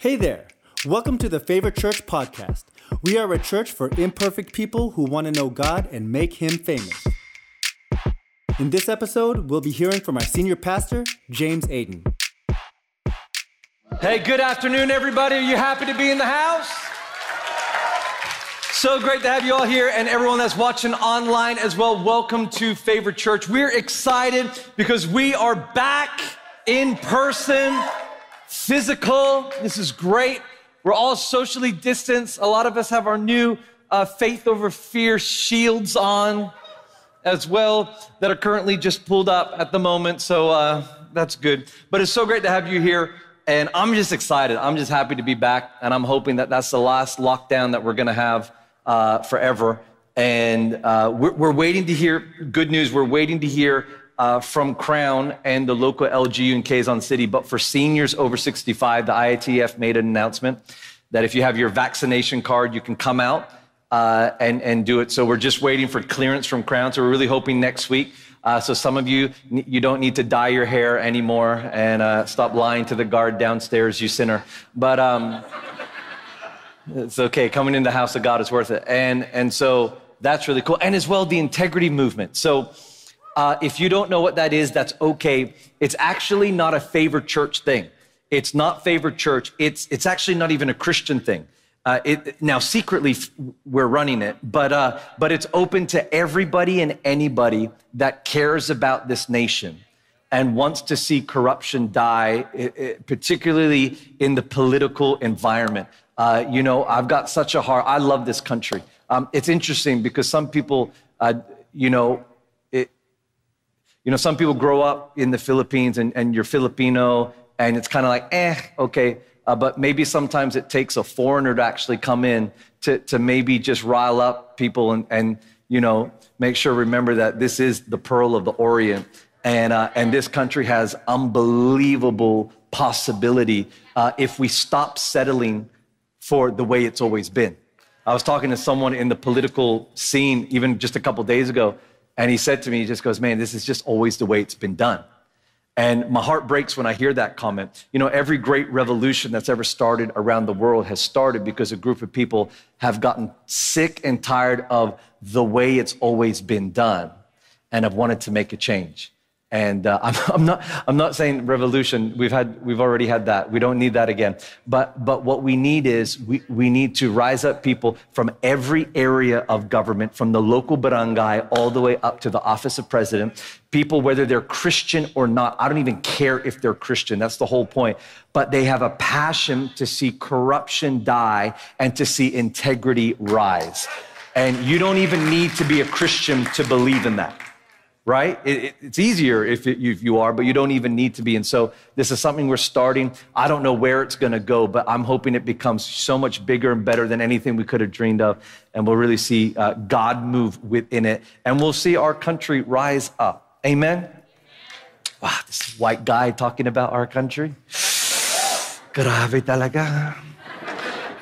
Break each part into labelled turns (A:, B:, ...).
A: Hey there. Welcome to the Favorite Church podcast. We are a church for imperfect people who want to know God and make Him famous. In this episode, we'll be hearing from our senior pastor, James Aiden.
B: Hey, good afternoon, everybody. Are you happy to be in the house? So great to have you all here and everyone that's watching online as well. Welcome to Favorite Church. We're excited because we are back in person, physical. This is great. We're all socially distanced. A lot of us have our new uh, faith over fear shields on as well that are currently just pulled up at the moment. So uh, that's good. But it's so great to have you here. And I'm just excited. I'm just happy to be back. And I'm hoping that that's the last lockdown that we're going to have uh, forever. And uh, we're, we're, waiting to hear good news. We're waiting to hear uh, from Crown and the local LGU in Quezon City. But for seniors over 65, the IATF made an announcement that if you have your vaccination card, you can come out uh, and, and do it. So we're just waiting for clearance from Crown. So we're really hoping next week. Uh, so some of you, you don't need to dye your hair anymore and uh, stop lying to the guard downstairs, you sinner. But um, it's okay. Coming in the house of God is worth it. And, and so that's really cool. And as well, the integrity movement. So uh, if you don't know what that is, that's okay. It's actually not a favored church thing. It's not favored church. It's, it's actually not even a Christian thing. Uh, it, now, secretly, we're running it, but, uh, but it's open to everybody and anybody that cares about this nation and wants to see corruption die, it, it, particularly in the political environment. Uh, you know, I've got such a heart. I love this country. Um, it's interesting because some people, uh, you know, you know, some people grow up in the Philippines and, and you're Filipino, and it's kind of like, eh, okay. Uh, but maybe sometimes it takes a foreigner to actually come in to, to maybe just rile up people and, and, you know, make sure, remember that this is the pearl of the Orient. And, uh, and this country has unbelievable possibility uh, if we stop settling for the way it's always been. I was talking to someone in the political scene even just a couple days ago, and he said to me, he just goes, Man, this is just always the way it's been done. And my heart breaks when I hear that comment. You know, every great revolution that's ever started around the world has started because a group of people have gotten sick and tired of the way it's always been done and have wanted to make a change. And uh, I'm, I'm, not, I'm not saying revolution. We've, had, we've already had that. We don't need that again. But, but what we need is we, we need to rise up people from every area of government, from the local barangay all the way up to the office of president. People, whether they're Christian or not, I don't even care if they're Christian. That's the whole point. But they have a passion to see corruption die and to see integrity rise. And you don't even need to be a Christian to believe in that right? It, it, it's easier if, it, if, you are, but you don't even need to be. And so this is something we're starting. I don't know where it's going to go, but I'm hoping it becomes so much bigger and better than anything we could have dreamed of. And we'll really see uh, God move within it. And we'll see our country rise up. Amen? Wow, this white guy talking about our country. Talaga.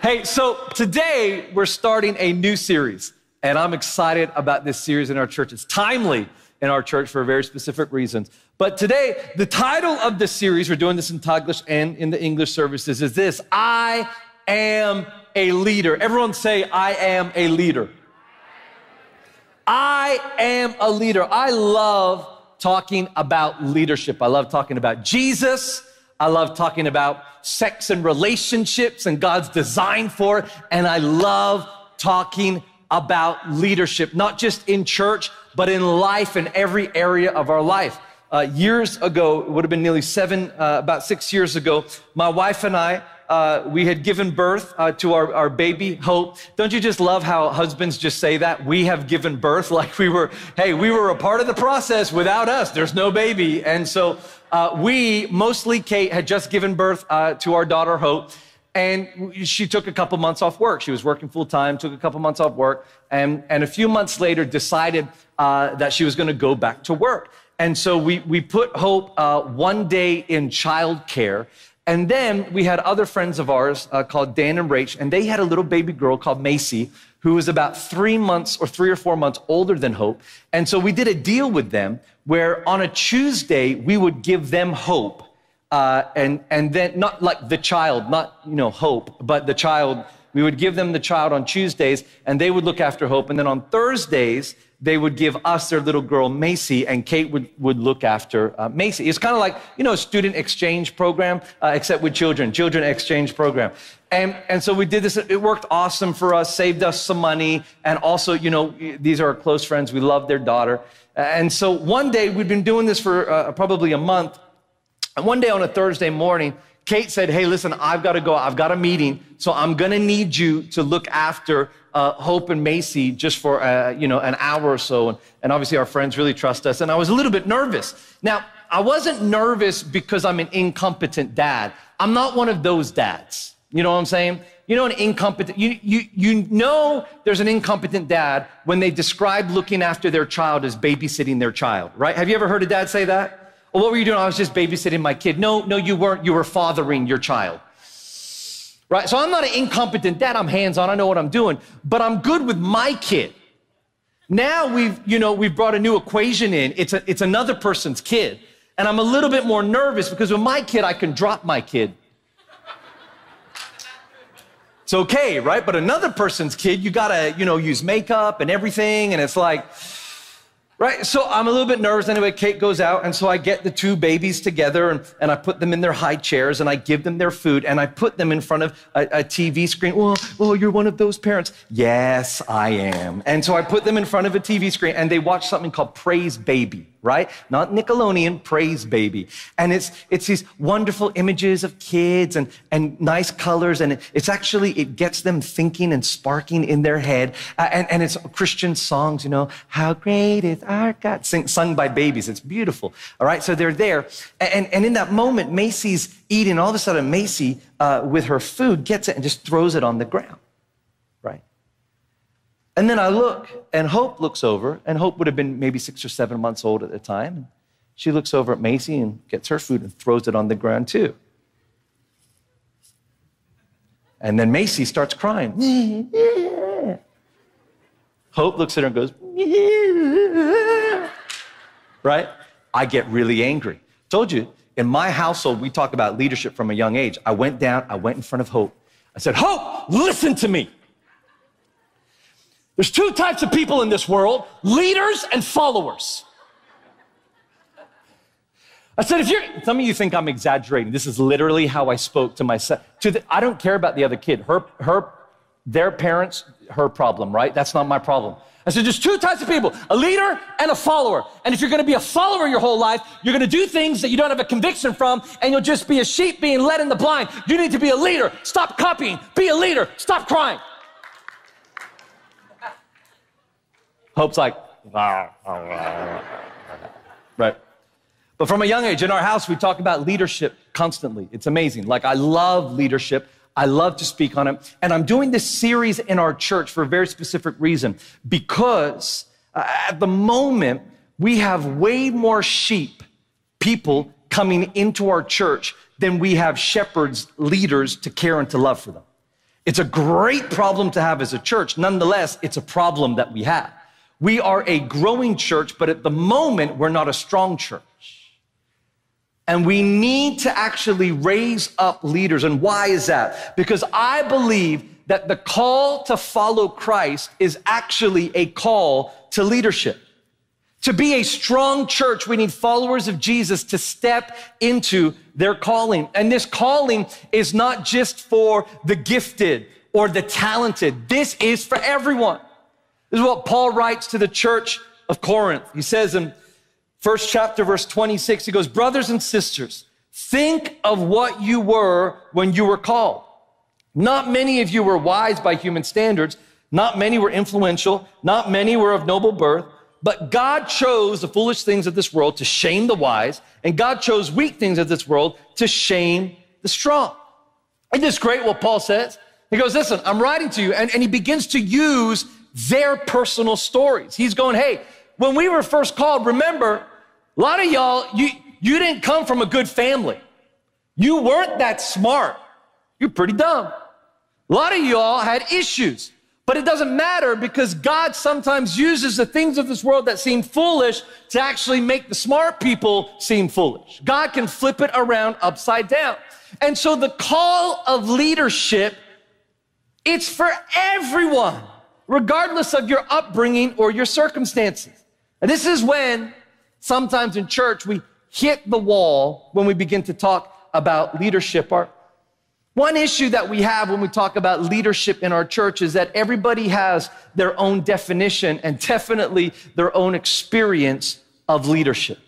B: Hey, so today we're starting a new series. And I'm excited about this series in our church. It's timely in our church for very specific reasons. But today, the title of this series, we're doing this in Taglish and in the English services, is this I am a leader. Everyone say, I am a leader. I am a leader. I love talking about leadership. I love talking about Jesus. I love talking about sex and relationships and God's design for it. And I love talking about leadership, not just in church, but in life, in every area of our life. Uh, years ago, it would have been nearly seven, uh, about six years ago, my wife and I, uh, we had given birth uh, to our, our baby, Hope. Don't you just love how husbands just say that? We have given birth, like we were, hey, we were a part of the process. Without us, there's no baby. And so uh, we, mostly Kate, had just given birth uh, to our daughter, Hope. And she took a couple months off work. She was working full time, took a couple months off work, and, and a few months later decided uh, that she was going to go back to work. And so we, we put Hope uh, one day in childcare. And then we had other friends of ours uh, called Dan and Rach, and they had a little baby girl called Macy who was about three months or three or four months older than Hope. And so we did a deal with them where on a Tuesday, we would give them Hope Uh, and, and then not like the child, not, you know, Hope, but the child, we would give them the child on Tuesdays and they would look after Hope. And then on Thursdays, they would give us their little girl, Macy, and Kate would, would look after uh, Macy. It's kind of like, you know, a student exchange program, uh, except with children, children exchange program. And, and so we did this. It worked awesome for us, saved us some money. And also, you know, these are our close friends. We love their daughter. And so one day, we'd been doing this for uh, probably a month. And one day on a Thursday morning, Kate said, Hey, listen, I've got to go. I've got a meeting. So I'm going to need you to look after uh, Hope and Macy just for, uh, you know, an hour or so. And, and obviously our friends really trust us. And I was a little bit nervous. Now, I wasn't nervous because I'm an incompetent dad. I'm not one of those dads. You know what I'm saying? You know, an incompetent, you, you, you know there's an incompetent dad when they describe looking after their child as babysitting their child, right? Have you ever heard a dad say that? Well, what were you doing? I was just babysitting my kid. No, no, you weren't. You were fathering your child. Right? So I'm not an incompetent dad. I'm hands on. I know what I'm doing, but I'm good with my kid. Now we've, you know, we've brought a new equation in. It's, a, it's another person's kid. And I'm a little bit more nervous because with my kid, I can drop my kid. It's okay, right? But another person's kid, you gotta, you know, use makeup and everything. And it's like, Right? So I'm a little bit nervous. Anyway, Kate goes out, and so I get the two babies together and, and I put them in their high chairs and I give them their food and I put them in front of a, a TV screen. Well, oh, you're one of those parents. Yes, I am. And so I put them in front of a TV screen and they watch something called Praise Baby right? Not Nickelodeon, Praise Baby. And it's, it's these wonderful images of kids and, and nice colors. And it's actually, it gets them thinking and sparking in their head. Uh, and, and it's Christian songs, you know, how great is our God, sing, sung by babies. It's beautiful. All right. So they're there. And, and in that moment, Macy's eating. All of a sudden, Macy, uh, with her food, gets it and just throws it on the ground. And then I look, and Hope looks over, and Hope would have been maybe six or seven months old at the time. She looks over at Macy and gets her food and throws it on the ground too. And then Macy starts crying. Hope looks at her and goes, right? I get really angry. Told you, in my household, we talk about leadership from a young age. I went down, I went in front of Hope. I said, Hope, listen to me. There's two types of people in this world leaders and followers. I said, if you're, some of you think I'm exaggerating. This is literally how I spoke to my son. To the, I don't care about the other kid. Her, her, their parents, her problem, right? That's not my problem. I said, there's two types of people, a leader and a follower. And if you're going to be a follower your whole life, you're going to do things that you don't have a conviction from, and you'll just be a sheep being led in the blind. You need to be a leader. Stop copying. Be a leader. Stop crying. Hope's like, ah, ah, ah. right. But from a young age in our house, we talk about leadership constantly. It's amazing. Like, I love leadership. I love to speak on it. And I'm doing this series in our church for a very specific reason because uh, at the moment, we have way more sheep, people coming into our church than we have shepherds, leaders to care and to love for them. It's a great problem to have as a church. Nonetheless, it's a problem that we have. We are a growing church, but at the moment, we're not a strong church. And we need to actually raise up leaders. And why is that? Because I believe that the call to follow Christ is actually a call to leadership. To be a strong church, we need followers of Jesus to step into their calling. And this calling is not just for the gifted or the talented. This is for everyone. This is what Paul writes to the church of Corinth. He says in first chapter, verse 26, he goes, Brothers and sisters, think of what you were when you were called. Not many of you were wise by human standards. Not many were influential. Not many were of noble birth. But God chose the foolish things of this world to shame the wise, and God chose weak things of this world to shame the strong. Isn't this great what Paul says? He goes, Listen, I'm writing to you, and, and he begins to use their personal stories. He's going, hey, when we were first called, remember, a lot of y'all, you, you didn't come from a good family. You weren't that smart. You're pretty dumb. A lot of y'all had issues. But it doesn't matter because God sometimes uses the things of this world that seem foolish to actually make the smart people seem foolish. God can flip it around upside down. And so the call of leadership, it's for everyone, regardless of your upbringing or your circumstances. And this is when sometimes in church we hit the wall when we begin to talk about leadership. Our, one issue that we have when we talk about leadership in our church is that everybody has their own definition and definitely their own experience of leadership.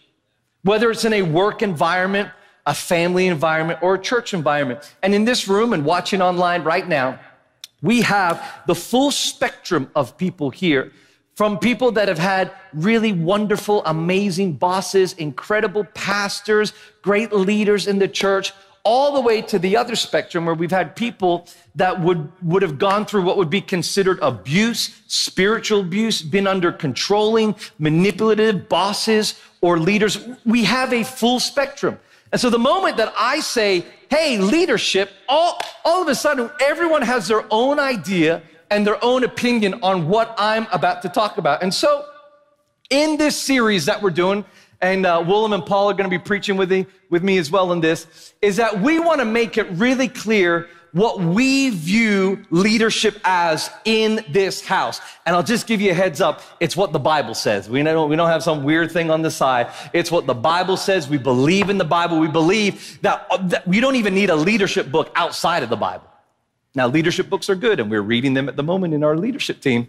B: Whether it's in a work environment, a family environment, or a church environment. And in this room and watching online right now, we have the full spectrum of people here from people that have had really wonderful, amazing bosses, incredible pastors, great leaders in the church, all the way to the other spectrum where we've had people that would, would have gone through what would be considered abuse, spiritual abuse, been under controlling, manipulative bosses or leaders. We have a full spectrum. And so the moment that I say, hey, leadership, all, all of a sudden everyone has their own idea and their own opinion on what I'm about to talk about. And so in this series that we're doing, and uh, Willem and Paul are going to be preaching with me, with me as well in this, is that we want to make it really clear what we view leadership as in this house. And I'll just give you a heads up. It's what the Bible says. We don't, we don't have some weird thing on the side. It's what the Bible says. We believe in the Bible. We believe that, uh, that we don't even need a leadership book outside of the Bible. Now, leadership books are good, and we're reading them at the moment in our leadership team.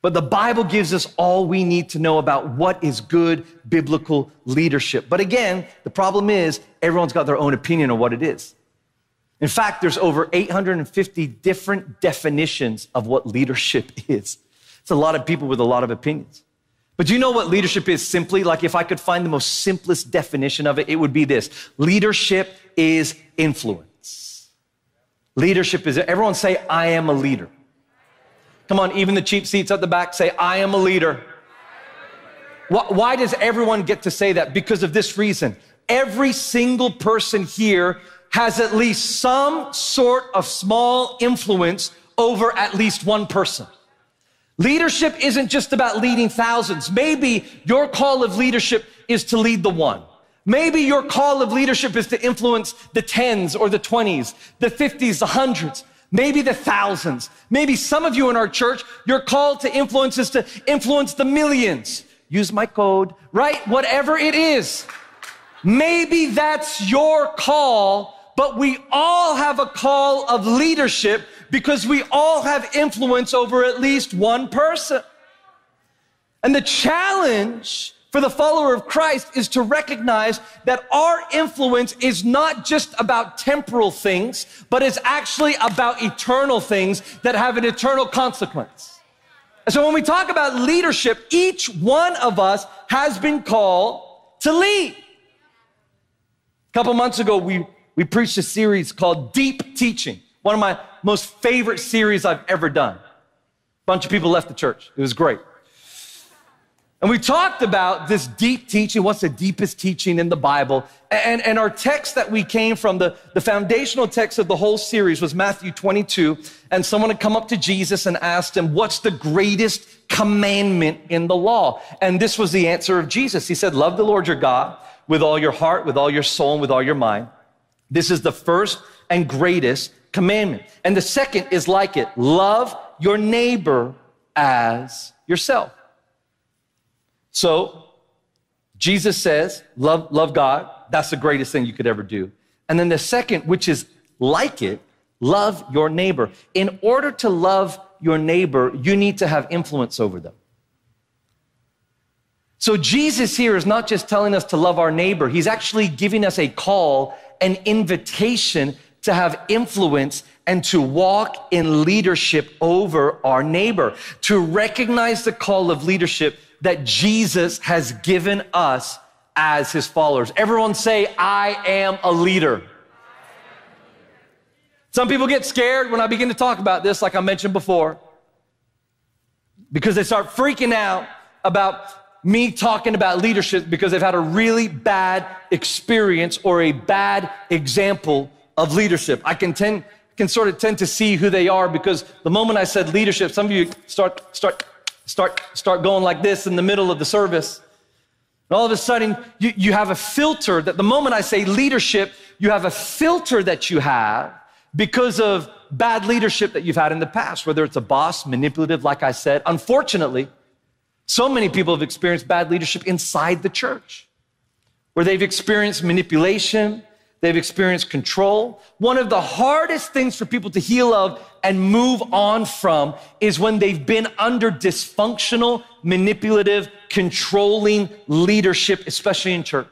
B: But the Bible gives us all we need to know about what is good biblical leadership. But again, the problem is everyone's got their own opinion on what it is. In fact, there's over 850 different definitions of what leadership is. It's a lot of people with a lot of opinions. But do you know what leadership is simply? Like if I could find the most simplest definition of it, it would be this. Leadership is influence. Leadership is, everyone say, I am a leader. Come on, even the cheap seats at the back say, I am a leader. Why does everyone get to say that? Because of this reason. Every single person here has at least some sort of small influence over at least one person. Leadership isn't just about leading thousands. Maybe your call of leadership is to lead the one. Maybe your call of leadership is to influence the tens or the twenties, the fifties, the hundreds maybe the thousands. Maybe some of you in our church, your call to influence is to influence the millions. Use my code, right? Whatever it is. Maybe that's your call, but we all have a call of leadership because we all have influence over at least one person. And the challenge for the follower of Christ is to recognize that our influence is not just about temporal things, but it's actually about eternal things that have an eternal consequence. And so when we talk about leadership, each one of us has been called to lead. A couple months ago, we, we preached a series called Deep Teaching, one of my most favorite series I've ever done. A bunch of people left the church. It was great. And we talked about this deep teaching. What's the deepest teaching in the Bible? And, and our text that we came from, the, the foundational text of the whole series was Matthew 22. And someone had come up to Jesus and asked him, What's the greatest commandment in the law? And this was the answer of Jesus. He said, Love the Lord your God with all your heart, with all your soul, and with all your mind. This is the first and greatest commandment. And the second is like it love your neighbor as yourself. So Jesus says, love, love God. That's the greatest thing you could ever do. And then the second, which is like it, love your neighbor. In order to love your neighbor, you need to have influence over them. So Jesus here is not just telling us to love our neighbor, he's actually giving us a call, an invitation to have influence and to walk in leadership over our neighbor, to recognize the call of leadership that Jesus has given us as his followers. Everyone say, I am a leader. Some people get scared when I begin to talk about this, like I mentioned before, because they start freaking out about me talking about leadership because they've had a really bad experience or a bad example of leadership. I can tend, can sort of tend to see who they are because the moment I said leadership, some of you start, start, start, start going like this in the middle of the service. And all of a sudden, you, you have a filter that the moment I say leadership, you have a filter that you have because of bad leadership that you've had in the past, whether it's a boss, manipulative, like I said. Unfortunately, so many people have experienced bad leadership inside the church, where they've experienced manipulation, they've experienced control. One of the hardest things for people to heal of and move on from is when they've been under dysfunctional, manipulative, controlling leadership, especially in church.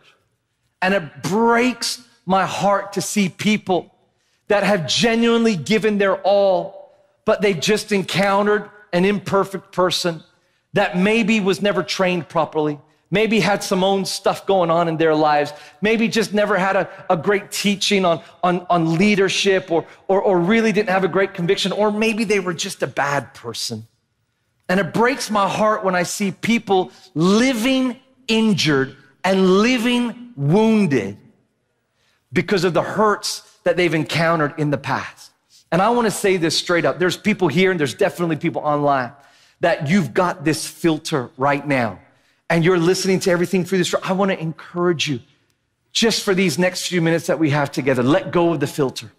B: And it breaks my heart to see people that have genuinely given their all, but they've just encountered an imperfect person that maybe was never trained properly, maybe had some own stuff going on in their lives, maybe just never had a, a great teaching on, on, on leadership or, or, or really didn't have a great conviction, or maybe they were just a bad person. And it breaks my heart when I see people living injured and living wounded because of the hurts that they've encountered in the past. And I want to say this straight up. There's people here and there's definitely people online that you've got this filter right now and you're listening to everything through this. I want to encourage you just for these next few minutes that we have together, let go of the filter.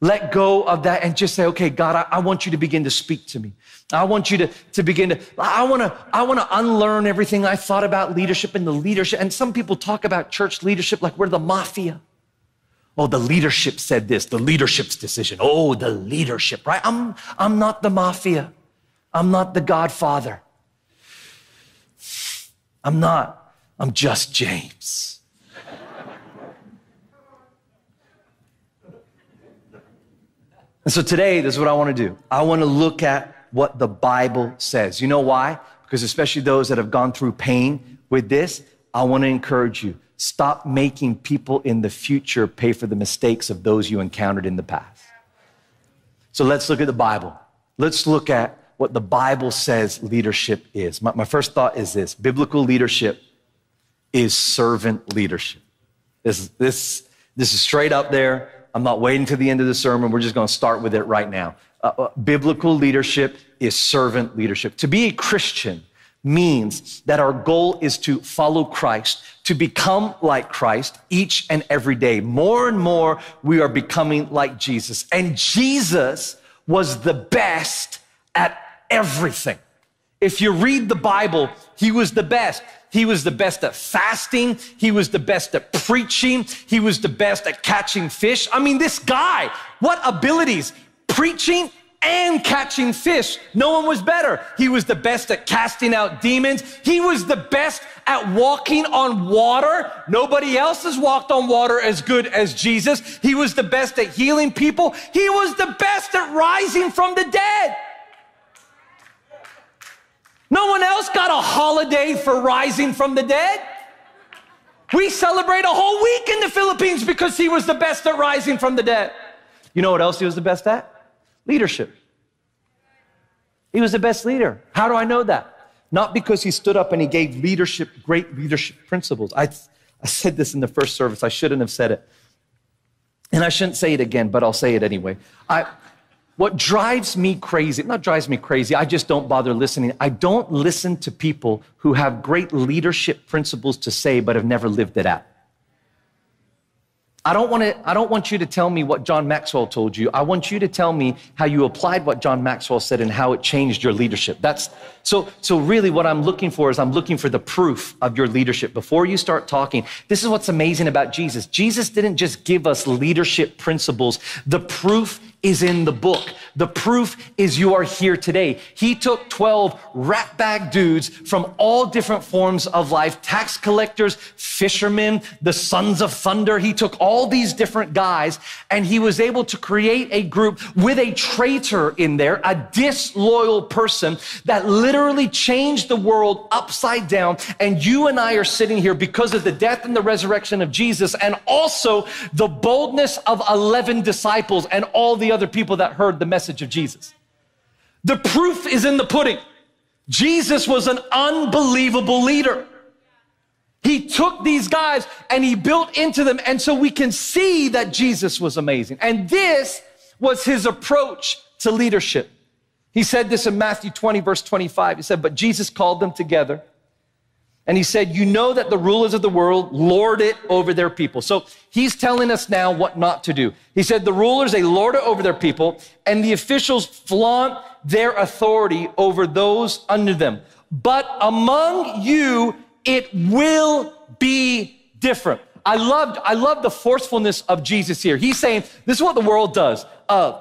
B: Let go of that and just say, okay, God, I, I, want you to begin to speak to me. I want you to, to begin to, I want to, I want to unlearn everything I thought about leadership and the leadership. And some people talk about church leadership like we're the mafia. Oh, the leadership said this, the leadership's decision. Oh, the leadership, right? I'm, I'm not the mafia. I'm not the godfather. I'm not. I'm just James. and so today, this is what I want to do. I want to look at what the Bible says. You know why? Because especially those that have gone through pain with this, I want to encourage you Stop making people in the future pay for the mistakes of those you encountered in the past. So let's look at the Bible. Let's look at what the Bible says leadership is. My, my first thought is this biblical leadership is servant leadership. This, this, this is straight up there. I'm not waiting to the end of the sermon. We're just going to start with it right now. Uh, uh, biblical leadership is servant leadership. To be a Christian means that our goal is to follow Christ, to become like Christ each and every day. More and more, we are becoming like Jesus. And Jesus was the best at everything. If you read the Bible, he was the best. He was the best at fasting. He was the best at preaching. He was the best at catching fish. I mean, this guy, what abilities? Preaching and catching fish. No one was better. He was the best at casting out demons. He was the best at walking on water. Nobody else has walked on water as good as Jesus. He was the best at healing people. He was the best at rising from the dead. No one else got a holiday for rising from the dead. We celebrate a whole week in the Philippines because he was the best at rising from the dead. You know what else he was the best at? leadership. He was the best leader. How do I know that? Not because he stood up and he gave leadership, great leadership principles. I, I said this in the first service. I shouldn't have said it. And I shouldn't say it again, but I'll say it anyway. I, what drives me crazy, not drives me crazy, I just don't bother listening. I don't listen to people who have great leadership principles to say, but have never lived it out. I don't want to, I don't want you to tell me what John Maxwell told you. I want you to tell me how you applied what John Maxwell said and how it changed your leadership. That's so, so really what I'm looking for is I'm looking for the proof of your leadership. Before you start talking, this is what's amazing about Jesus. Jesus didn't just give us leadership principles. The proof is in the book. The proof is you are here today. He took 12 ratbag dudes from all different forms of life, tax collectors, fishermen, the sons of thunder. He took all these different guys and he was able to create a group with a traitor in there, a disloyal person that literally changed the world upside down. And you and I are sitting here because of the death and the resurrection of Jesus and also the boldness of 11 disciples and all the other people that heard the message of Jesus. The proof is in the pudding. Jesus was an unbelievable leader. He took these guys and he built into them. And so we can see that Jesus was amazing. And this was his approach to leadership. He said this in Matthew 20, verse 25. He said, But Jesus called them together and he said, You know that the rulers of the world lord it over their people. So he's telling us now what not to do. He said, The rulers, they lord it over their people, and the officials flaunt their authority over those under them. But among you, it will be different. I loved, I love the forcefulness of Jesus here. He's saying, This is what the world does. Uh,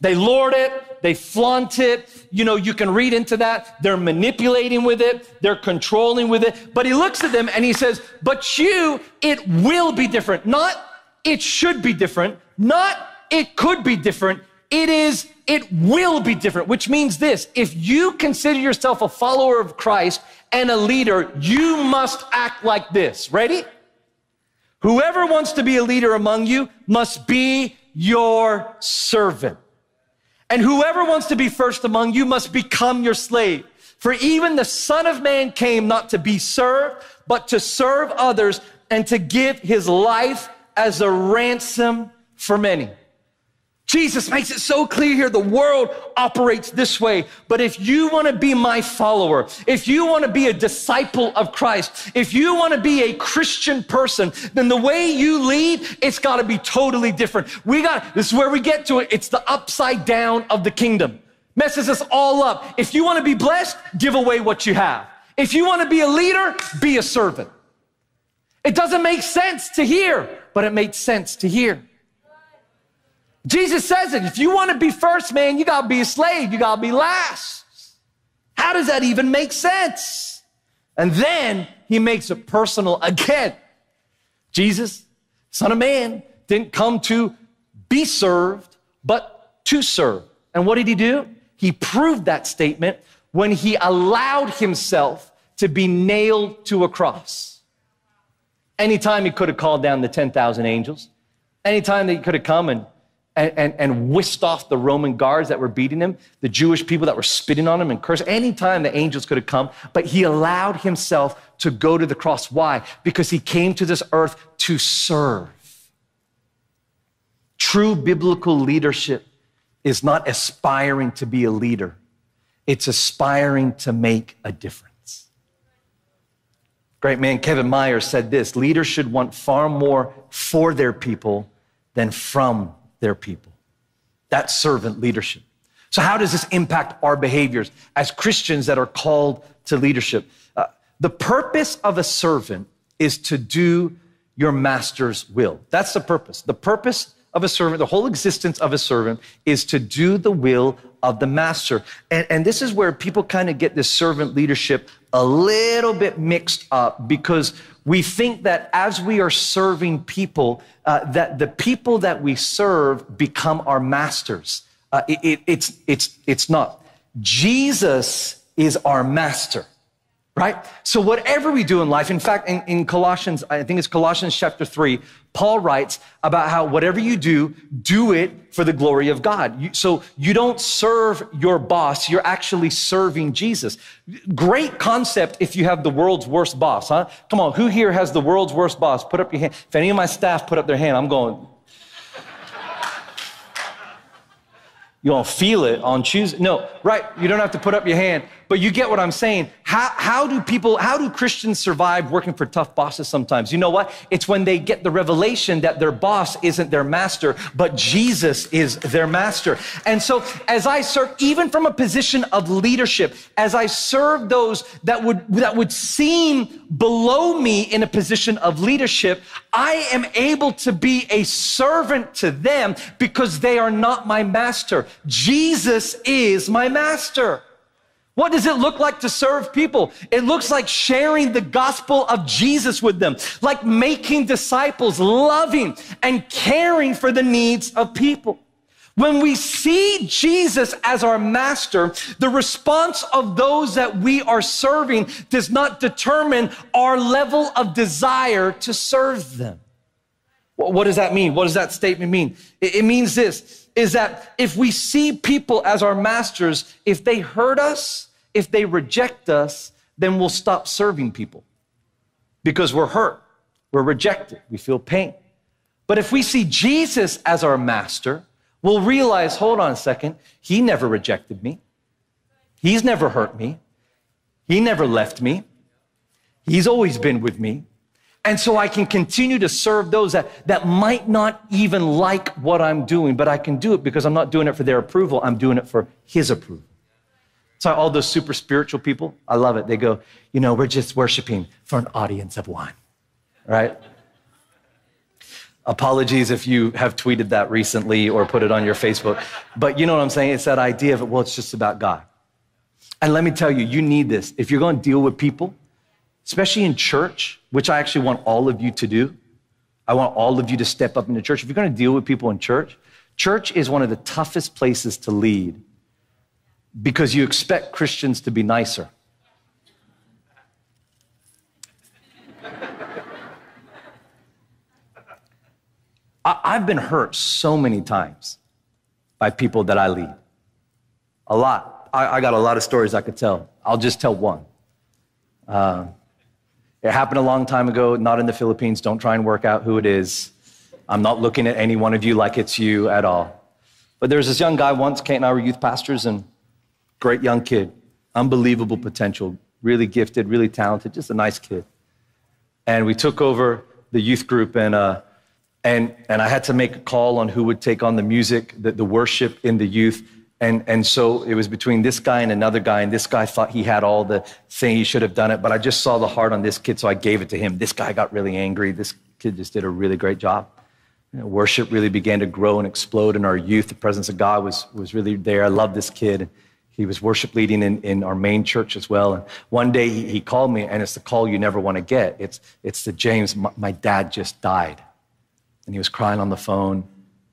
B: they lord it, they flaunt it. You know, you can read into that. They're manipulating with it, they're controlling with it. But he looks at them and he says, But you, it will be different. Not it should be different, not it could be different. It is, it will be different, which means this if you consider yourself a follower of Christ and a leader, you must act like this. Ready? Whoever wants to be a leader among you must be your servant. And whoever wants to be first among you must become your slave. For even the Son of Man came not to be served, but to serve others and to give his life as a ransom for many. Jesus makes it so clear here. The world operates this way. But if you want to be my follower, if you want to be a disciple of Christ, if you want to be a Christian person, then the way you lead, it's got to be totally different. We got, this is where we get to it. It's the upside down of the kingdom. Messes us all up. If you want to be blessed, give away what you have. If you want to be a leader, be a servant. It doesn't make sense to hear, but it makes sense to hear. Jesus says it. If you want to be first, man, you got to be a slave. You got to be last. How does that even make sense? And then he makes it personal again. Jesus, Son of Man, didn't come to be served, but to serve. And what did he do? He proved that statement when he allowed himself to be nailed to a cross. Anytime he could have called down the 10,000 angels, anytime that he could have come and and, and, and, whisked off the Roman guards that were beating him, the Jewish people that were spitting on him and cursing. Anytime the angels could have come, but he allowed himself to go to the cross. Why? Because he came to this earth to serve. True biblical leadership is not aspiring to be a leader, it's aspiring to make a difference. Great man Kevin Myers said this leaders should want far more for their people than from their people. That's servant leadership. So, how does this impact our behaviors as Christians that are called to leadership? Uh, the purpose of a servant is to do your master's will. That's the purpose. The purpose of a servant, the whole existence of a servant is to do the will of the master. And, and this is where people kind of get this servant leadership a little bit mixed up because we think that as we are serving people, uh, that the people that we serve become our masters. Uh, it, it, it's, it's, it's not. Jesus is our master right? So whatever we do in life, in fact, in, in, Colossians, I think it's Colossians chapter three, Paul writes about how whatever you do, do it for the glory of God. You, so you don't serve your boss, you're actually serving Jesus. Great concept if you have the world's worst boss, huh? Come on, who here has the world's worst boss? Put up your hand. If any of my staff put up their hand, I'm going, you don't feel it on Tuesday. No, right. You don't have to put up your hand, but you get what I'm saying. How, how do people, how do Christians survive working for tough bosses sometimes? You know what? It's when they get the revelation that their boss isn't their master, but Jesus is their master. And so as I serve, even from a position of leadership, as I serve those that would, that would seem below me in a position of leadership, I am able to be a servant to them because they are not my master. Jesus is my master. What does it look like to serve people? It looks like sharing the gospel of Jesus with them, like making disciples, loving and caring for the needs of people. When we see Jesus as our master, the response of those that we are serving does not determine our level of desire to serve them. What does that mean? What does that statement mean? It means this is that if we see people as our masters, if they hurt us, if they reject us, then we'll stop serving people because we're hurt, we're rejected, we feel pain. But if we see Jesus as our master, we'll realize hold on a second, he never rejected me. He's never hurt me. He never left me. He's always been with me. And so I can continue to serve those that, that might not even like what I'm doing, but I can do it because I'm not doing it for their approval. I'm doing it for His approval. So all those super spiritual people, I love it. They go, you know, we're just worshiping for an audience of one, right? Apologies if you have tweeted that recently or put it on your Facebook. But you know what I'm saying? It's that idea of, well, it's just about God. And let me tell you, you need this. If you're going to deal with people, especially in church, which I actually want all of you to do, I want all of you to step up into church. If you're going to deal with people in church, church is one of the toughest places to lead because you expect Christians to be nicer. I've been hurt so many times by people that I lead. A lot. I, got a lot of stories I could tell. I'll just tell one. Uh, it happened a long time ago, not in the Philippines. Don't try and work out who it is. I'm not looking at any one of you like it's you at all. But there was this young guy once, Kate and I were youth pastors, and great young kid, unbelievable potential, really gifted, really talented, just a nice kid. And we took over the youth group, and, uh, and, and I had to make a call on who would take on the music, the, the worship in the youth. And, and so it was between this guy and another guy, and this guy thought he had all the thing, he should have done it, but I just saw the heart on this kid, so I gave it to him. This guy got really angry. This kid just did a really great job. You know, worship really began to grow and explode in our youth. The presence of God was, was really there. I love this kid. He was worship leading in, in our main church as well. And one day he, he called me, and it's the call you never want to get. It's, it's the James, my, my dad just died. And he was crying on the phone.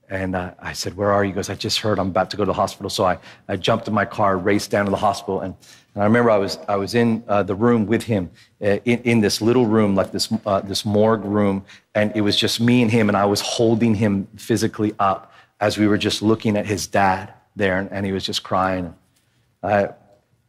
B: And uh, I said, Where are you? He goes, I just heard I'm about to go to the hospital. So I, I jumped in my car, raced down to the hospital. And, and I remember I was, I was in uh, the room with him, uh, in, in this little room, like this, uh, this morgue room. And it was just me and him. And I was holding him physically up as we were just looking at his dad there. And, and he was just crying. I,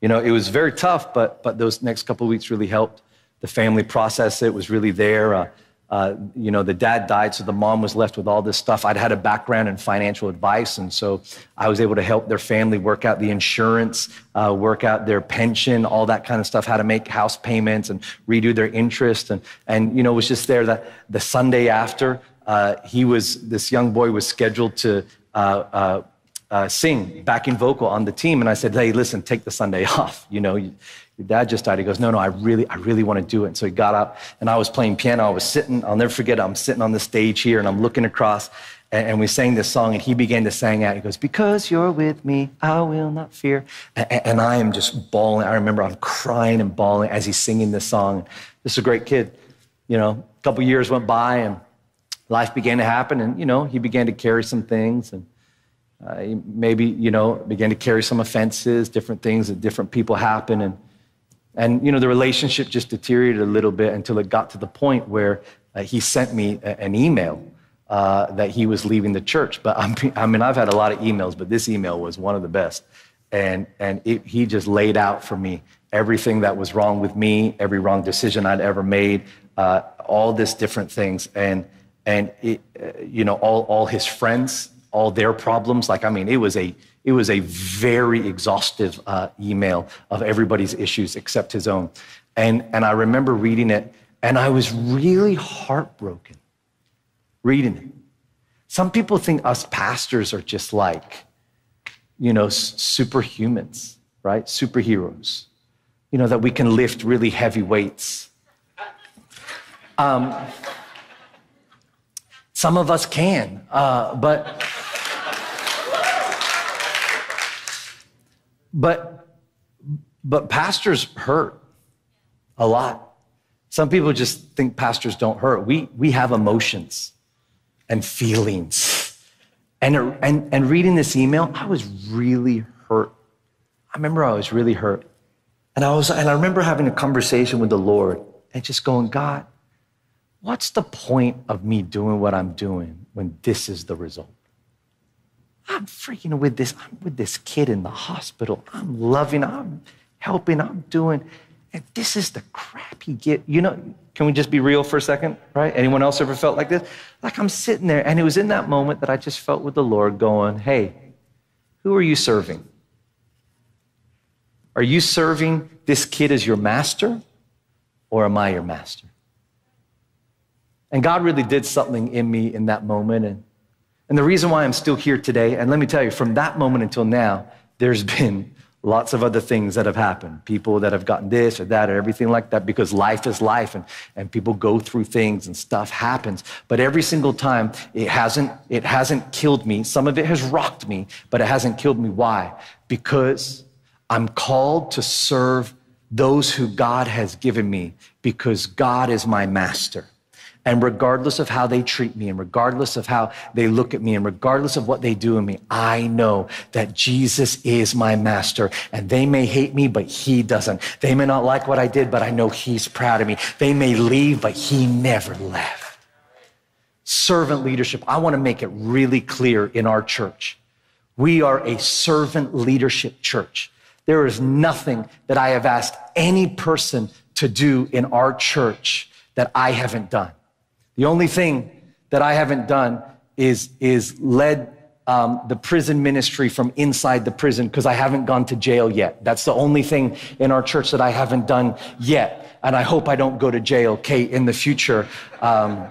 B: you know, it was very tough, but, but those next couple of weeks really helped the family process it, was really there. Uh, you know, the dad died, so the mom was left with all this stuff. I'd had a background in financial advice, and so I was able to help their family work out the insurance, uh, work out their pension, all that kind of stuff, how to make house payments and redo their interest. And, and you know, it was just there that the Sunday after, uh, he was, this young boy was scheduled to uh, uh, uh, sing backing vocal on the team. And I said, hey, listen, take the Sunday off. You know, your dad just died. He goes, no, no, I really, I really want to do it. And so he got up and I was playing piano. I was sitting, I'll never forget, I'm sitting on the stage here and I'm looking across and, we sang this song and he began to sing out. He goes, because you're with me, I will not fear. And, and I am just bawling. I remember I'm crying and bawling as he's singing this song. This is a great kid. You know, a couple years went by and life began to happen and, you know, he began to carry some things and, uh, maybe, you know, began to carry some offenses, different things that different people happen. And, and you know, the relationship just deteriorated a little bit until it got to the point where uh, he sent me a, an email uh, that he was leaving the church. But I'm, i mean, I've had a lot of emails, but this email was one of the best. And, and it, he just laid out for me everything that was wrong with me, every wrong decision I'd ever made, uh, all this different things. And, and it, uh, you know, all, all his friends all their problems. Like, I mean, it was a, it was a very exhaustive uh, email of everybody's issues except his own. And, and I remember reading it, and I was really heartbroken reading it. Some people think us pastors are just like, you know, superhumans, right? Superheroes, you know, that we can lift really heavy weights. Um, some of us can, uh, but But, but pastors hurt a lot. Some people just think pastors don't hurt. We, we have emotions and feelings. And, and, and reading this email, I was really hurt. I remember I was really hurt. And I, was, and I remember having a conversation with the Lord and just going, God, what's the point of me doing what I'm doing when this is the result? I'm freaking with this, I'm with this kid in the hospital. I'm loving, I'm helping, I'm doing. And this is the crap get. You know, can we just be real for a second, right? Anyone else ever felt like this? Like I'm sitting there, and it was in that moment that I just felt with the Lord going, Hey, who are you serving? Are you serving this kid as your master, or am I your master? And God really did something in me in that moment. And, and the reason why I'm still here today, and let me tell you, from that moment until now, there's been lots of other things that have happened. People that have gotten this or that or everything like that because life is life and, and people go through things and stuff happens. But every single time it hasn't, it hasn't killed me. Some of it has rocked me, but it hasn't killed me. Why? Because I'm called to serve those who God has given me because God is my master. And regardless of how they treat me, and regardless of how they look at me, and regardless of what they do in me, I know that Jesus is my master. And they may hate me, but he doesn't. They may not like what I did, but I know he's proud of me. They may leave, but he never left. Servant leadership, I want to make it really clear in our church. We are a servant leadership church. There is nothing that I have asked any person to do in our church that I haven't done. The only thing that I haven't done is, is led um, the prison ministry from inside the prison because I haven't gone to jail yet. That's the only thing in our church that I haven't done yet. And I hope I don't go to jail, Kate, in the future. Um,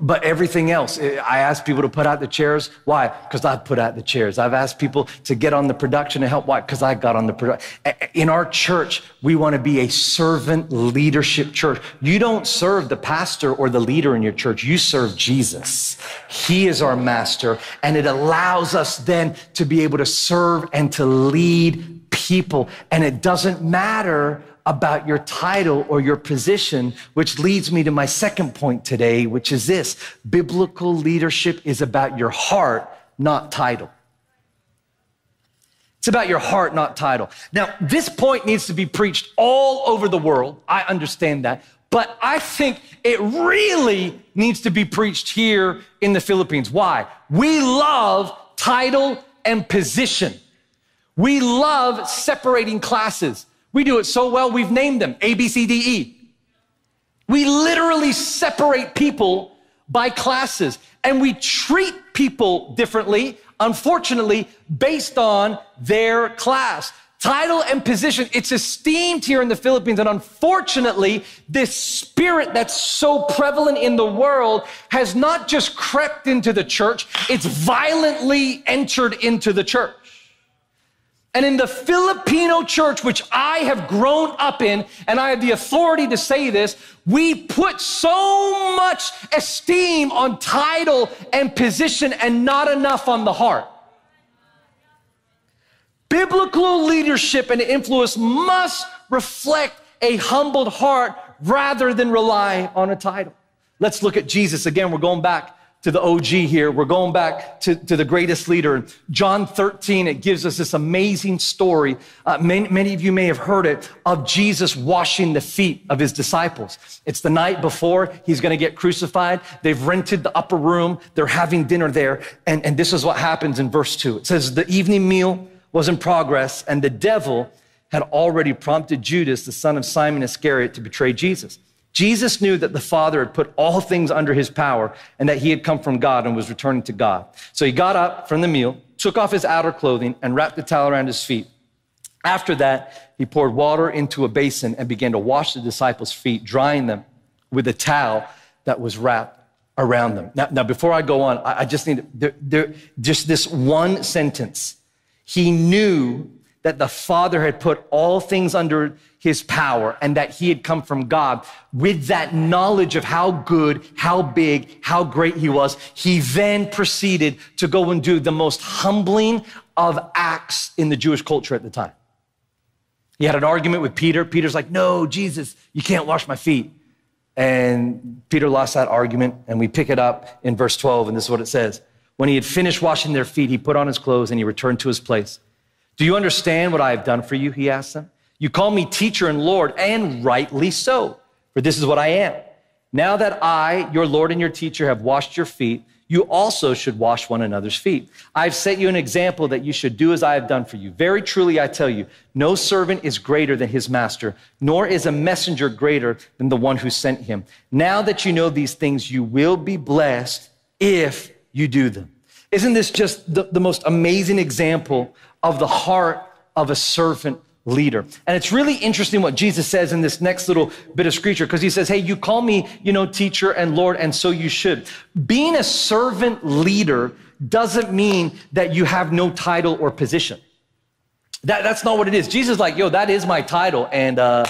B: but everything else, eh, I ask people to put out the chairs. Why? Because I put out the chairs. I've asked people to get on the production and help. Why? Because I got on the production. In our church, we want to be a servant leadership church. You don't serve the pastor or the leader in your church. You serve Jesus. He is our master. And it allows us then to be able to serve and to lead people. And it doesn't matter about your title or your position, which leads me to my second point today, which is this biblical leadership is about your heart, not title. It's about your heart, not title. Now, this point needs to be preached all over the world. I understand that. But I think it really needs to be preached here in the Philippines. Why? We love title and position. We love separating classes. We do it so well, we've named them A, B, C, D, E. We literally separate people by classes and we treat people differently, unfortunately, based on their class. Title and position, it's esteemed here in the Philippines. And unfortunately, this spirit that's so prevalent in the world has not just crept into the church, it's violently entered into the church. And in the Filipino church, which I have grown up in, and I have the authority to say this, we put so much esteem on title and position and not enough on the heart. Biblical leadership and influence must reflect a humbled heart rather than rely on a title. Let's look at Jesus again. We're going back to the OG here. We're going back to, to the greatest leader. John 13, it gives us this amazing story. Uh, many, many of you may have heard it of Jesus washing the feet of his disciples. It's the night before he's going to get crucified. They've rented the upper room. They're having dinner there. And, and this is what happens in verse 2. It says, The evening meal was in progress, and the devil had already prompted Judas, the son of Simon Iscariot, to betray Jesus. Jesus knew that the Father had put all things under his power and that he had come from God and was returning to God. So he got up from the meal, took off his outer clothing, and wrapped the towel around his feet. After that, he poured water into a basin and began to wash the disciples' feet, drying them with a towel that was wrapped around them. Now, now before I go on, I, I just need there, there, just this one sentence. He knew that the Father had put all things under his power and that he had come from God. With that knowledge of how good, how big, how great he was, he then proceeded to go and do the most humbling of acts in the Jewish culture at the time. He had an argument with Peter. Peter's like, No, Jesus, you can't wash my feet. And Peter lost that argument, and we pick it up in verse 12, and this is what it says. When he had finished washing their feet, he put on his clothes and he returned to his place. Do you understand what I have done for you? He asked them. You call me teacher and Lord, and rightly so, for this is what I am. Now that I, your Lord and your teacher, have washed your feet, you also should wash one another's feet. I've set you an example that you should do as I have done for you. Very truly, I tell you, no servant is greater than his master, nor is a messenger greater than the one who sent him. Now that you know these things, you will be blessed if you do them. Isn't this just the, the most amazing example of the heart of a servant leader. And it's really interesting what Jesus says in this next little bit of scripture because he says, Hey, you call me, you know, teacher and Lord, and so you should. Being a servant leader doesn't mean that you have no title or position. That, that's not what it is. Jesus is like, yo, that is my title. And uh,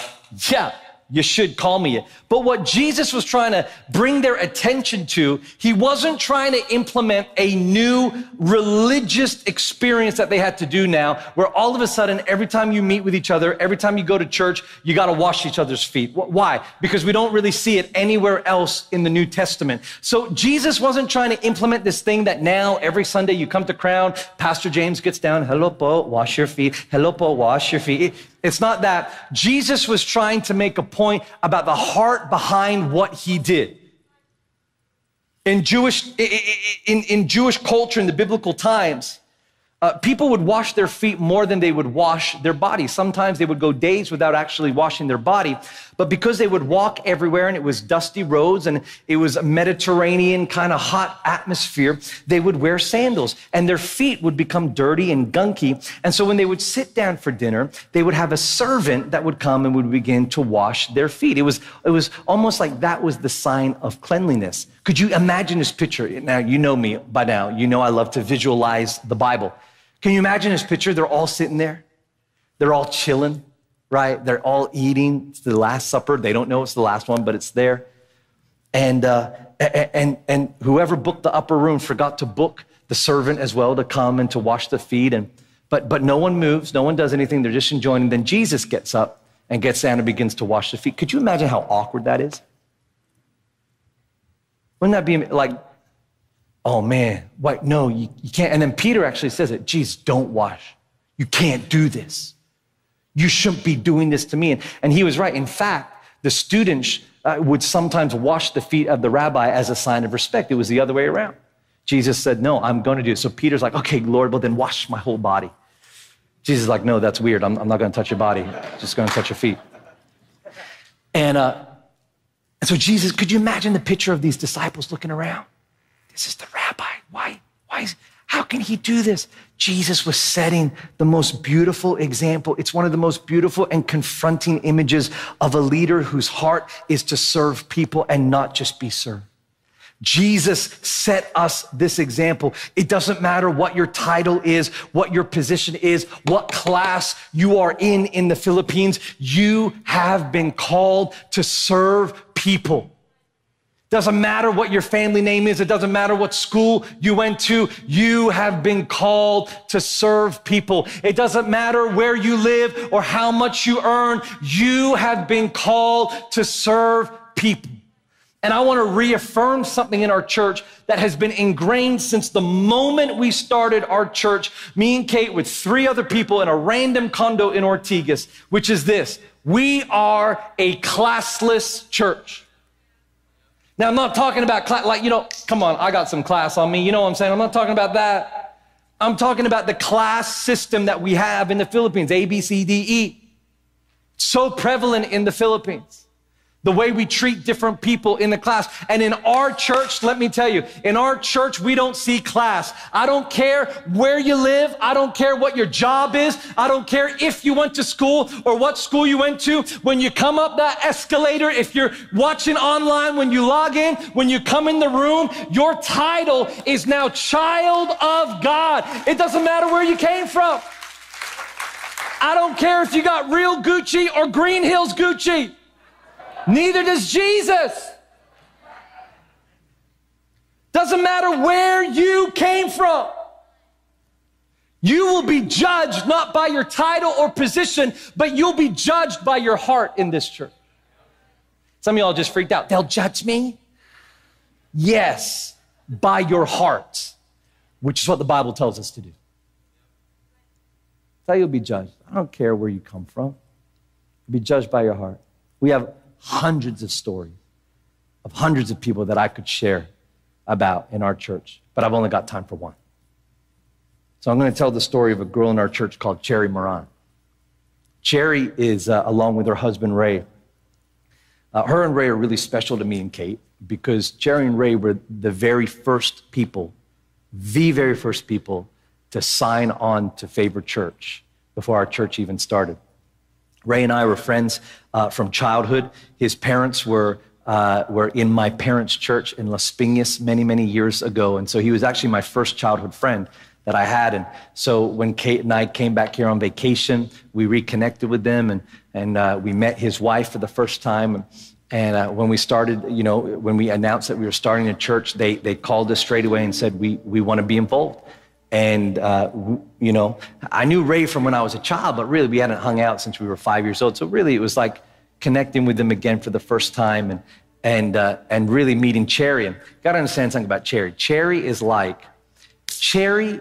B: yeah, you should call me it. But what Jesus was trying to bring their attention to, he wasn't trying to implement a new religious experience that they had to do now, where all of a sudden, every time you meet with each other, every time you go to church, you got to wash each other's feet. Why? Because we don't really see it anywhere else in the New Testament. So Jesus wasn't trying to implement this thing that now every Sunday you come to Crown, Pastor James gets down, hello, Paul, wash your feet. Hello, Paul, wash your feet. It's not that. Jesus was trying to make a point about the heart behind what he did. In Jewish, in, in Jewish culture, in the biblical times, uh, people would wash their feet more than they would wash their body. Sometimes they would go days without actually washing their body. But because they would walk everywhere and it was dusty roads and it was a Mediterranean kind of hot atmosphere, they would wear sandals and their feet would become dirty and gunky. And so when they would sit down for dinner, they would have a servant that would come and would begin to wash their feet. It was, it was almost like that was the sign of cleanliness. Could you imagine this picture? Now, you know me by now. You know I love to visualize the Bible. Can you imagine this picture? They're all sitting there. They're all chilling, right? They're all eating. It's the Last Supper. They don't know it's the last one, but it's there. And, uh, and, and whoever booked the upper room forgot to book the servant as well to come and to wash the feet. And, but, but no one moves. No one does anything. They're just enjoying. And then Jesus gets up and gets down and begins to wash the feet. Could you imagine how awkward that is? Wouldn't that be like oh man, what? No, you, you can't. And then Peter actually says it, Jesus, don't wash. You can't do this. You shouldn't be doing this to me. And, he was right. In fact, the students uh, would sometimes wash the feet of the rabbi as a sign of respect. It was the other way around. Jesus said, no, I'm going to do it. So Peter's like, okay, Lord, well then wash my whole body. Jesus is like, no, that's weird. I'm, I'm not going to touch your body. I'm just going to touch your feet. And, uh, and so Jesus, could you imagine the picture of these disciples looking around? This is the rabbi. Why? Why is, how can he do this? Jesus was setting the most beautiful example. It's one of the most beautiful and confronting images of a leader whose heart is to serve people and not just be served. Jesus set us this example. It doesn't matter what your title is, what your position is, what class you are in in the Philippines. You have been called to serve people. Doesn't matter what your family name is. It doesn't matter what school you went to. You have been called to serve people. It doesn't matter where you live or how much you earn. You have been called to serve people. And I want to reaffirm something in our church that has been ingrained since the moment we started our church, me and Kate with three other people in a random condo in Ortigas, which is this. We are a classless church. Now, I'm not talking about, class, like, you know, come on, I got some class on me. You know what I'm saying? I'm not talking about that. I'm talking about the class system that we have in the Philippines A, B, C, D, E. So prevalent in the Philippines the way we treat different people in the class. And in our church, let me tell you, in our church, we don't see class. I don't care where you live. I don't care what your job is. I don't care if you went to school or what school you went to. When you come up that escalator, if you're watching online, when you log in, when you come in the room, your title is now child of God. It doesn't matter where you came from. I don't care if you got real Gucci or Greenhills Gucci. Neither does Jesus. Doesn't matter where you came from. You will be judged not by your title or position, but you'll be judged by your heart in this church. Some of y'all just freaked out. They'll judge me? Yes, by your heart, which is what the Bible tells us to do. How you'll be judged. I don't care where you come from. You'll be judged by your heart. We have hundreds of stories of hundreds of people that I could share about in our church, but I've only got time for one. So I'm going to tell the story of a girl in our church called Cherry Moran. Cherry is, uh, along with her husband Ray, uh, her and Ray are really special to me and Kate because Cherry and Ray were the very first people, the very first people to sign on to Favor Church before our church even started. Ray and I were friends uh, from childhood. His parents were uh, were in my parents' church in Las Piñas many, many years ago. And so he was actually my first childhood friend that I had. And so when Kate and I came back here on vacation, we reconnected with them and, and uh, we met his wife for the first time. And uh, when we started, you know, when we announced that we were starting a church, they, they called us straight away and said, we, we want to be involved. And, uh, you know, I knew Ray from when I was a child, but really we hadn't hung out since we were five years old. So really it was like connecting with them again for the first time and, and, uh, and really meeting Cherry. And got to understand something about Cherry. Cherry is like, Cherry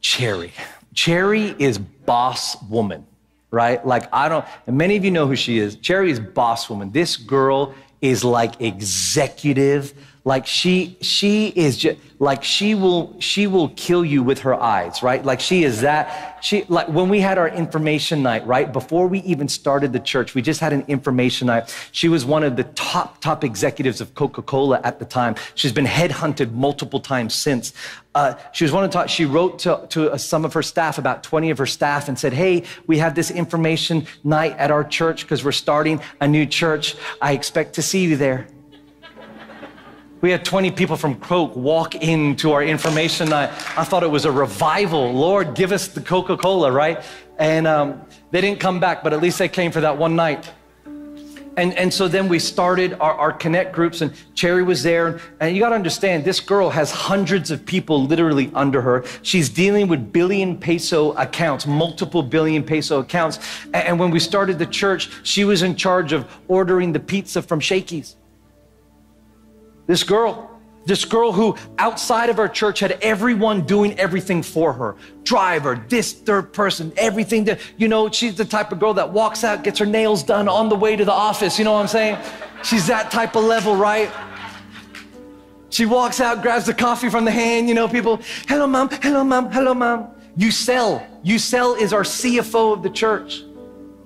B: Cherry. Cherry is boss woman, right? Like, I don't, many of you know who she is. Cherry is boss woman. This girl is like executive like she she is just like she will she will kill you with her eyes right? Like she is that she like when we had our information night right? Before we even started the church we just had an information night. She was one of the top top executives of coca-cola at the time. She's been headhunted multiple times since. Uh, she was one of the top, she wrote to, to uh, some of her staff, about 20 of her staff, and said, Hey, we have this information night at our church because we're starting a new church. I expect to see you there. We had 20 people from Coke walk into our information night. I thought it was a revival. Lord, give us the Coca Cola, right? And um, they didn't come back, but at least they came for that one night. And, and so then we started our, our connect groups, and Cherry was there. And you got to understand, this girl has hundreds of people literally under her. She's dealing with billion peso accounts, multiple billion peso accounts. And, and when we started the church, she was in charge of ordering the pizza from Shakey's. This girl, this girl who outside of our church had everyone doing everything for her driver, this third person, everything that, you know, she's the type of girl that walks out, gets her nails done on the way to the office. You know what I'm saying? She's that type of level, right? She walks out, grabs the coffee from the hand, you know, people, hello, mom, hello, mom, hello, mom. Yusel. You sell is our CFO of the church.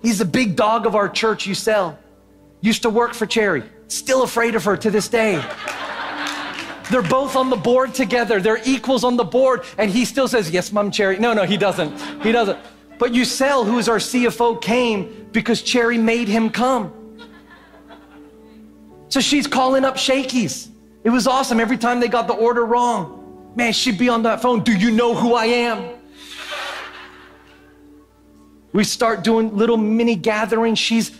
B: He's the big dog of our church, Yusel. Used to work for Cherry. Still afraid of her to this day. They're both on the board together. They're equals on the board. And he still says, Yes, Mom Cherry. No, no, he doesn't. He doesn't. But Yusel, who is our CFO, came because Cherry made him come. So she's calling up Shakey's. It was awesome. Every time they got the order wrong, man, she'd be on that phone. Do you know who I am? We start doing little mini gatherings. She's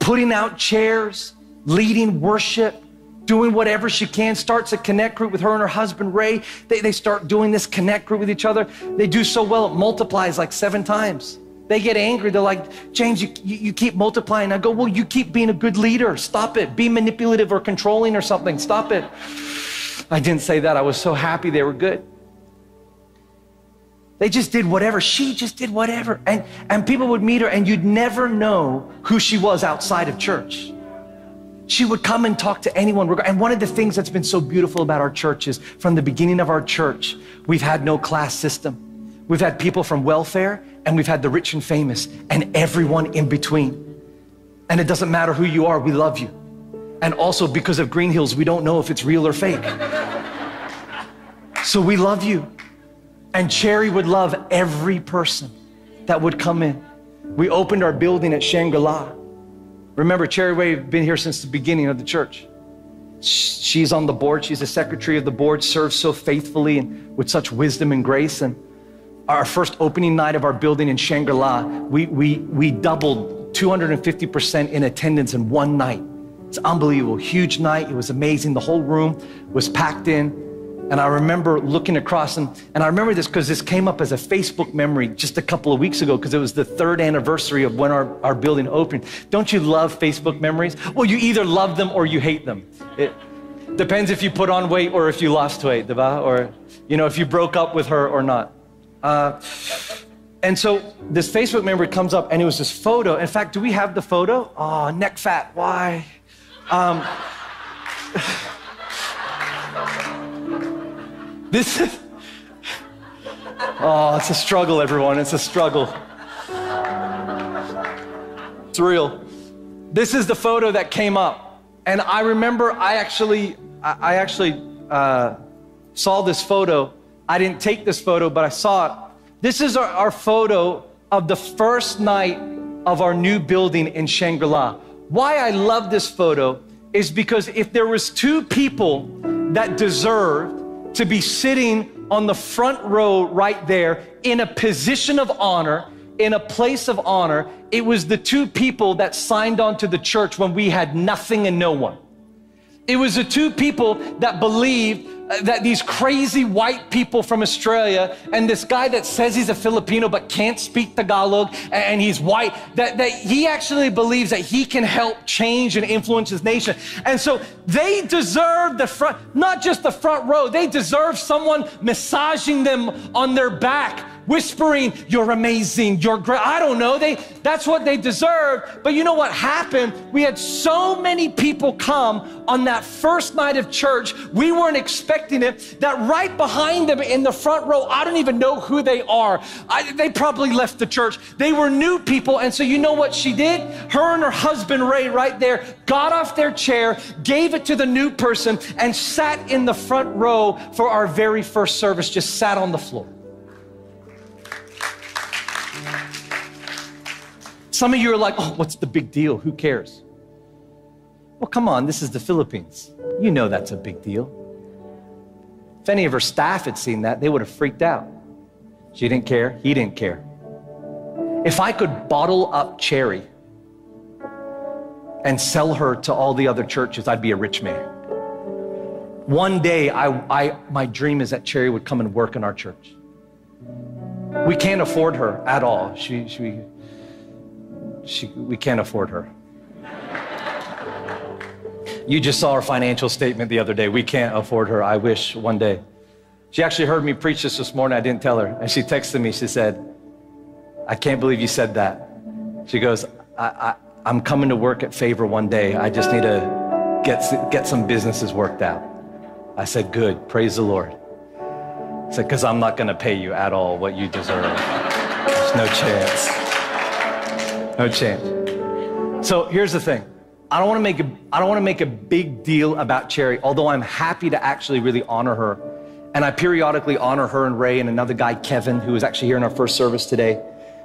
B: putting out chairs, leading worship, doing whatever she can, starts a connect group with her and her husband, Ray. They, they start doing this connect group with each other. They do so well, it multiplies like seven times. They get angry. They're like, James, you, you, you keep multiplying. I go, well, you keep being a good leader. Stop it. Be manipulative or controlling or something. Stop it. I didn't say that. I was so happy they were good. They just did whatever. She just did whatever. And, and people would meet her, and you'd never know who she was outside of church. She would come and talk to anyone. And one of the things that's been so beautiful about our church is from the beginning of our church, we've had no class system. We've had people from welfare, and we've had the rich and famous, and everyone in between. And it doesn't matter who you are, we love you. And also, because of Greenhills, we don't know if it's real or fake. So we love you. And Cherry would love every person that would come in. We opened our building at Shangri-La. Remember, Cherry Wave been here since the beginning of the church. She's on the board. She's the secretary of the board, serves so faithfully and with such wisdom and grace. And our first opening night of our building in Shangri-La, we, we, we doubled 250% in attendance in one night. It's unbelievable. Huge night. It was amazing. The whole room was packed in. And I remember looking across, and, and I remember this because this came up as a Facebook memory just a couple of weeks ago because it was the third anniversary of when our, our building opened. Don't you love Facebook memories? Well, you either love them or you hate them. It depends if you put on weight or if you lost weight, or you know, if you broke up with her or not. Uh, and so this Facebook memory comes up, and it was this photo. In fact, do we have the photo? Oh, neck fat. Why? Um, This is, oh, it's a struggle, everyone. It's a struggle. It's real. This is the photo that came up. And I remember I actually, I actually uh, saw this photo. I didn't take this photo, but I saw it. This is our, our photo of the first night of our new building in Shangri-La. Why I love this photo is because if there was two people that deserved to be sitting on the front row right there in a position of honor, in a place of honor, it was the two people that signed on to the church when we had nothing and no one. It was the two people that believed that these crazy white people from Australia and this guy that says he's a Filipino but can't speak Tagalog and he's white, that, that he actually believes that he can help change and influence his nation. And so they deserve the front, not just the front row, they deserve someone massaging them on their back whispering, You're amazing, you're great. I don't know. They that's what they deserved. But you know what happened? We had so many people come on that first night of church. We weren't expecting it. That right behind them in the front row, I don't even know who they are. I, they probably left the church. They were new people. And so you know what she did? Her and her husband Ray right there got off their chair, gave it to the new person, and sat in the front row for our very first service, just sat on the floor. Some of you are like, oh, what's the big deal? Who cares? Well, come on, this is the Philippines. You know that's a big deal. If any of her staff had seen that, they would have freaked out. She didn't care, he didn't care. If I could bottle up Cherry and sell her to all the other churches, I'd be a rich man. One day, I, I, my dream is that Cherry would come and work in our church. We can't afford her at all. She, she, she, we can't afford her. You just saw her financial statement the other day. We can't afford her. I wish one day. She actually heard me preach this this morning. I didn't tell her. And she texted me. She said, I can't believe you said that. She goes, I, I, am coming to work at Favor one day. I just need to get, get some businesses worked out. I said, Good. Praise the Lord. I said, Because I'm not going to pay you at all what you deserve. There's no chance. No chance. So here's the thing. I don't want to make a, I don't want to make a big deal about Cherry, although I'm happy to actually really honor her. And I periodically honor her and Ray and another guy, Kevin, who was actually here in our first service today,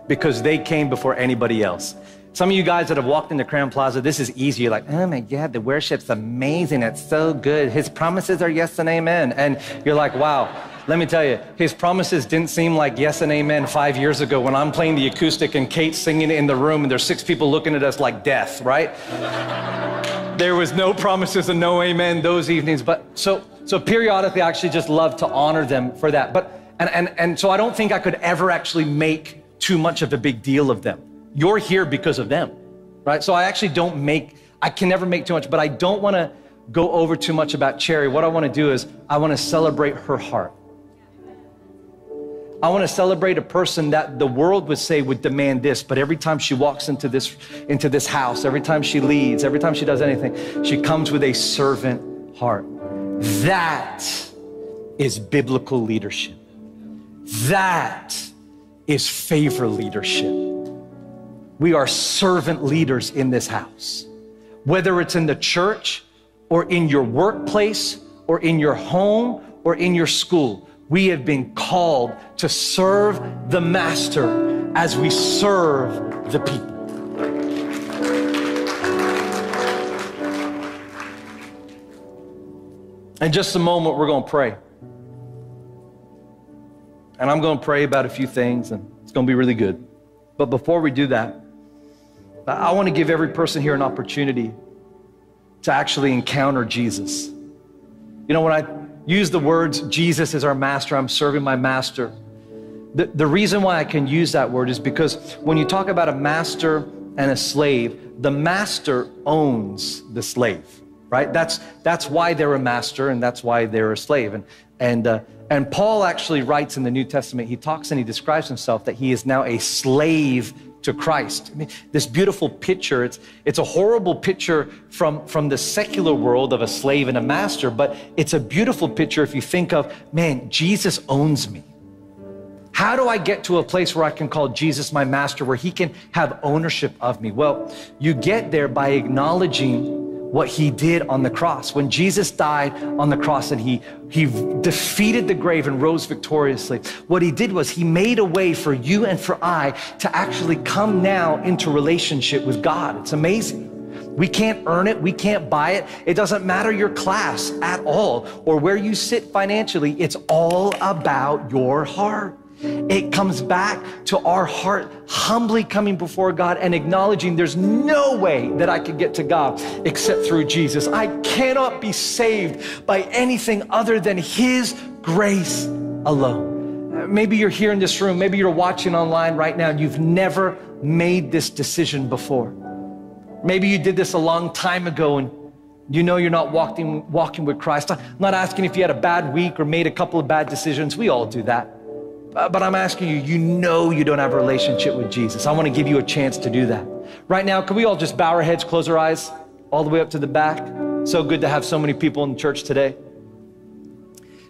B: because they came before anybody else. Some of you guys that have walked into Crowne Plaza, this is easy. You're like, oh my God, the worship's amazing. It's so good. His promises are yes and amen. And you're like, wow. Let me tell you, his promises didn't seem like yes and amen five years ago when I'm playing the acoustic and Kate's singing in the room and there's six people looking at us like death, right? there was no promises and no amen those evenings. But so, so periodically, I actually just love to honor them for that. But, and, and, and so I don't think I could ever actually make too much of a big deal of them. You're here because of them, right? So I actually don't make, I can never make too much, but I don't want to go over too much about Cherry. What I want to do is I want to celebrate her heart. I want to celebrate a person that the world would say would demand this, but every time she walks into this, into this house, every time she leads, every time she does anything, she comes with a servant heart. That is biblical leadership. That is favor leadership. We are servant leaders in this house. Whether it's in the church or in your workplace or in your home or in your school, we have been called to serve the Master as we serve the people. In just a moment, we're going to pray. And I'm going to pray about a few things, and it's going to be really good. But before we do that, I want to give every person here an opportunity to actually encounter Jesus. You know, when I use the words, Jesus is our master, I'm serving my master. The, the reason why I can use that word is because when you talk about a master and a slave, the master owns the slave, right? That's, that's why they're a master and that's why they're a slave. And, and, uh, and Paul actually writes in the New Testament, he talks and he describes himself that he is now a slave to Christ. I mean, this beautiful picture, it's, it's a horrible picture from, from the secular world of a slave and a master, but it's a beautiful picture if you think of, man, Jesus owns me. How do I get to a place where I can call Jesus my master, where he can have ownership of me? Well, you get there by acknowledging what he did on the cross. When Jesus died on the cross and he, he defeated the grave and rose victoriously, what he did was he made a way for you and for I to actually come now into relationship with God. It's amazing. We can't earn it. We can't buy it. It doesn't matter your class at all or where you sit financially. It's all about your heart. It comes back to our heart humbly coming before God and acknowledging there's no way that I could get to God except through Jesus. I cannot be saved by anything other than His grace alone. Maybe you're here in this room, maybe you're watching online right now and you've never made this decision before. Maybe you did this a long time ago and you know you're not walking, walking with Christ. I'm not asking if you had a bad week or made a couple of bad decisions. We all do that. Uh, but I'm asking you, you know you don't have a relationship with Jesus. I want to give you a chance to do that. Right now, can we all just bow our heads, close our eyes, all the way up to the back? So good to have so many people in church today.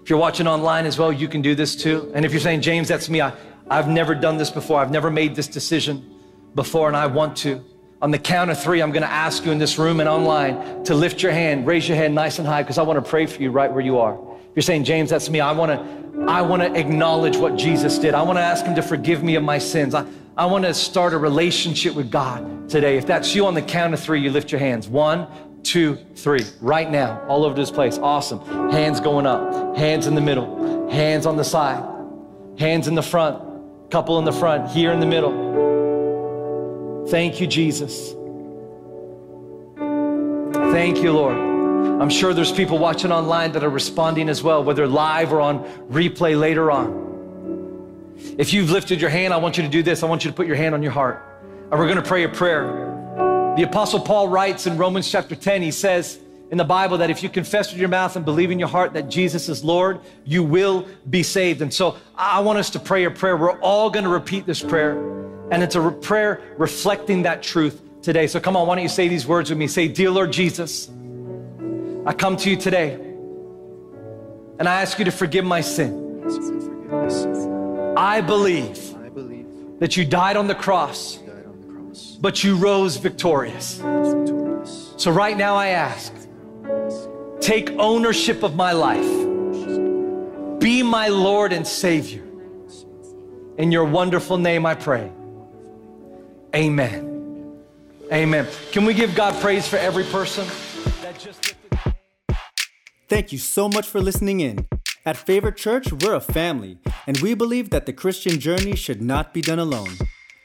B: If you're watching online as well, you can do this too. And if you're saying, James, that's me, I, I've never done this before, I've never made this decision before, and I want to. On the count of three, I'm going to ask you in this room and online to lift your hand, raise your hand nice and high, because I want to pray for you right where you are. You're saying, James, that's me, I want to I want to acknowledge what Jesus did. I want to ask him to forgive me of my sins. I, I want to start a relationship with God today. If that's you on the count of three, you lift your hands. One, two, three. Right now, all over this place. Awesome. Hands going up, hands in the middle, hands on the side, hands in the front, couple in the front, here in the middle. Thank you, Jesus. Thank you, Lord. I'm sure there's people watching online that are responding as well, whether live or on replay later on. If you've lifted your hand, I want you to do this. I want you to put your hand on your heart. And we're going to pray a prayer. The Apostle Paul writes in Romans chapter 10, he says in the Bible that if you confess with your mouth and believe in your heart that Jesus is Lord, you will be saved. And so I want us to pray a prayer. We're all going to repeat this prayer. And it's a prayer reflecting that truth today. So come on, why don't you say these words with me? Say, Dear Lord Jesus, I come to you today and I ask you to forgive my sin. I believe that you died on the cross, but you rose victorious. So right now I ask, take ownership of my life. Be my Lord and Savior. In your wonderful name I pray. Amen. Amen. Can we give God praise for every person
A: Thank you so much for listening in. At Favor Church, we're a family, and we believe that the Christian journey should not be done alone.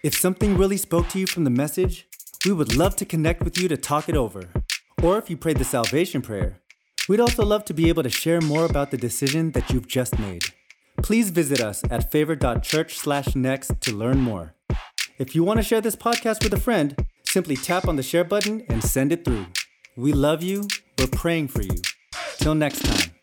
A: If something really spoke to you from the message, we would love to connect with you to talk it over. Or if you prayed the salvation prayer, we'd also love to be able to share more about the decision that you've just made. Please visit us at favorite.church/next to learn more. If you want to share this podcast with a friend, simply tap on the share button and send it through. We love you. We're praying for you. Till next time.